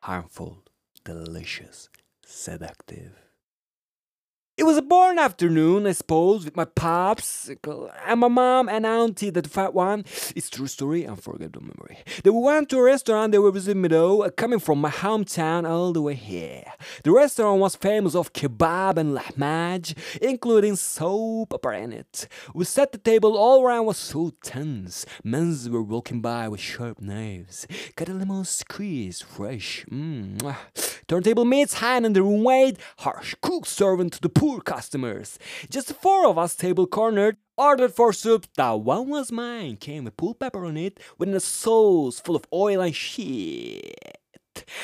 Harmful, delicious, seductive. It was a boring afternoon, I suppose, with my pops and my mom and auntie, the fat one. It's true story, unforgettable memory. They went to a restaurant they were visiting me though, coming from my hometown all the way here. The restaurant was famous of kebab and lahmaj, including soap opera in it. We sat the table all around was so tense. Men were walking by with sharp knives. Got a lemon squeeze, fresh. Mmm. Turntable mates hand in the room wait, harsh cook servant to the poor customers. Just four of us table cornered, ordered for soup. That one was mine. Came with pulled pepper on it, with a sauce full of oil and shit.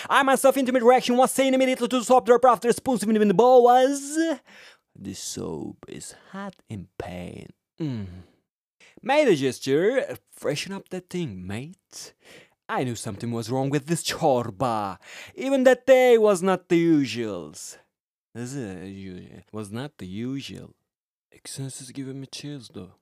I myself intimate reaction was saying immediately to the soap drop after a spoon in the bowl was The soap is hot in pain. Mm. Made a gesture, freshen up that thing, mate. I knew something was wrong with this chorba. Even that day was not the usuals. This is, was not the usual. Excess is giving me chills though.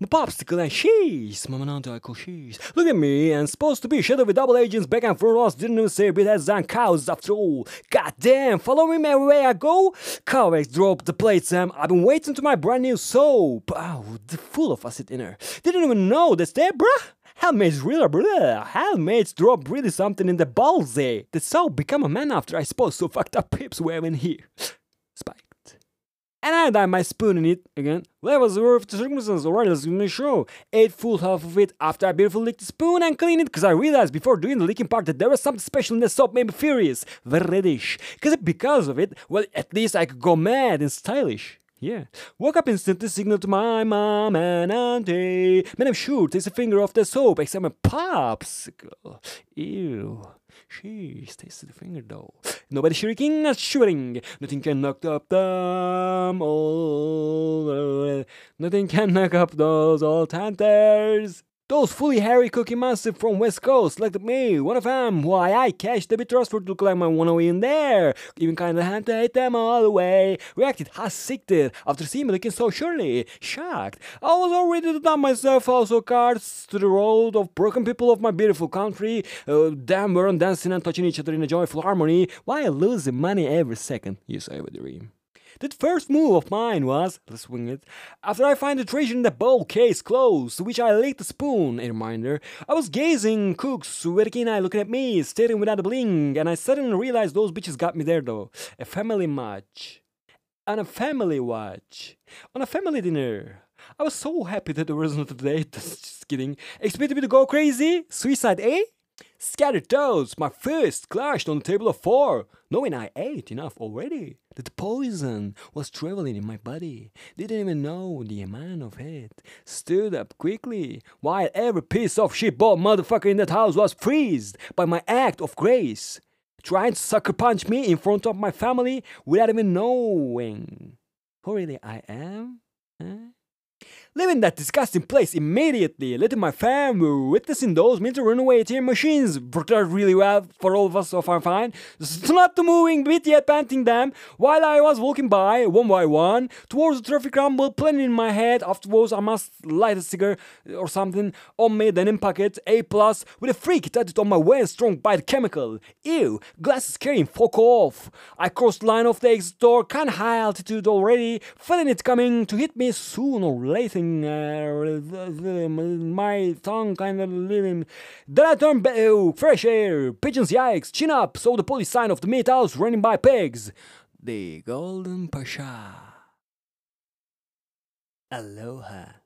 My popsicle and non I call cheese. Look at me, I'm supposed to be shadow with double agents back and forth. Didn't even say a bit as than cows after all. God damn, follow me everywhere I go. Covex drop the plate, Sam. I've been waiting to my brand new soap. Oh, the full of acid in her. Didn't even know that's there, bruh. Handmaids really, bruh. Handmaids drop really something in the balls, eh? The soap become a man after I suppose so fucked up pips were in here. And I died my spoon in it again. That was worth the circumstances already, let's give me a show. Ate full half of it after I beautifully licked the spoon and cleaned it because I realized before doing the licking part that there was something special in the soap made me furious. Very reddish. Because because of it, well, at least I could go mad and stylish. Yeah. Woke up instantly, signaled to my mom and auntie. Man, I'm sure takes a finger off the soap, except my popsicle. Ew. Sheesh, tasted the finger though. Nobody shrieking or shooting. Nothing can knock up them all. Nothing can knock up those old tanters. Those fully hairy cookie monsters from West Coast at me, one of them. Why, I cashed the bit trustful to collect my one in there. Even kinda had to hate them all the way. Reacted half sick did after seeing me looking so surely. Shocked. I was already done myself also cards to the road of broken people of my beautiful country. Uh, them weren't dancing and touching each other in a joyful harmony while losing money every second. You say with the dream. The first move of mine was, let's swing it, after I find the treasure in the bowl case closed, to which I licked the spoon, a reminder, I was gazing, cooks with a keen eye looking at me, staring without a blink, and I suddenly realized those bitches got me there though. A family match. On a family watch. On a family dinner. I was so happy that there was not a date. Just kidding. Expected me to go crazy? Suicide, eh? Scattered toes, my fist clashed on the table of four, knowing I ate enough already. That the poison was traveling in my body. Didn't even know the amount of it. Stood up quickly, while every piece of shitball motherfucker in that house was freezed by my act of grace. Trying to sucker punch me in front of my family without even knowing who really I am? Huh? Leaving that disgusting place immediately, letting my family witnessing those military runaway ATM machines worked out really well for all of us, so far fine. Not the moving bit yet panting them, while I was walking by, one by one, towards the traffic rumble, planning in my head, afterwards I must light a cigar uh, or something on me, then in pocket, A plus, with a freak tattooed on my waist strong by the chemical. Ew, glasses carrying, fuck off. I crossed line of the exit door, kinda high altitude already, feeling it coming to hit me soon or later uh, my tongue kind of living. Then I turn back, fresh air, pigeons, yikes, chin up, saw the police sign of the meat house running by pigs. The Golden Pasha. Aloha.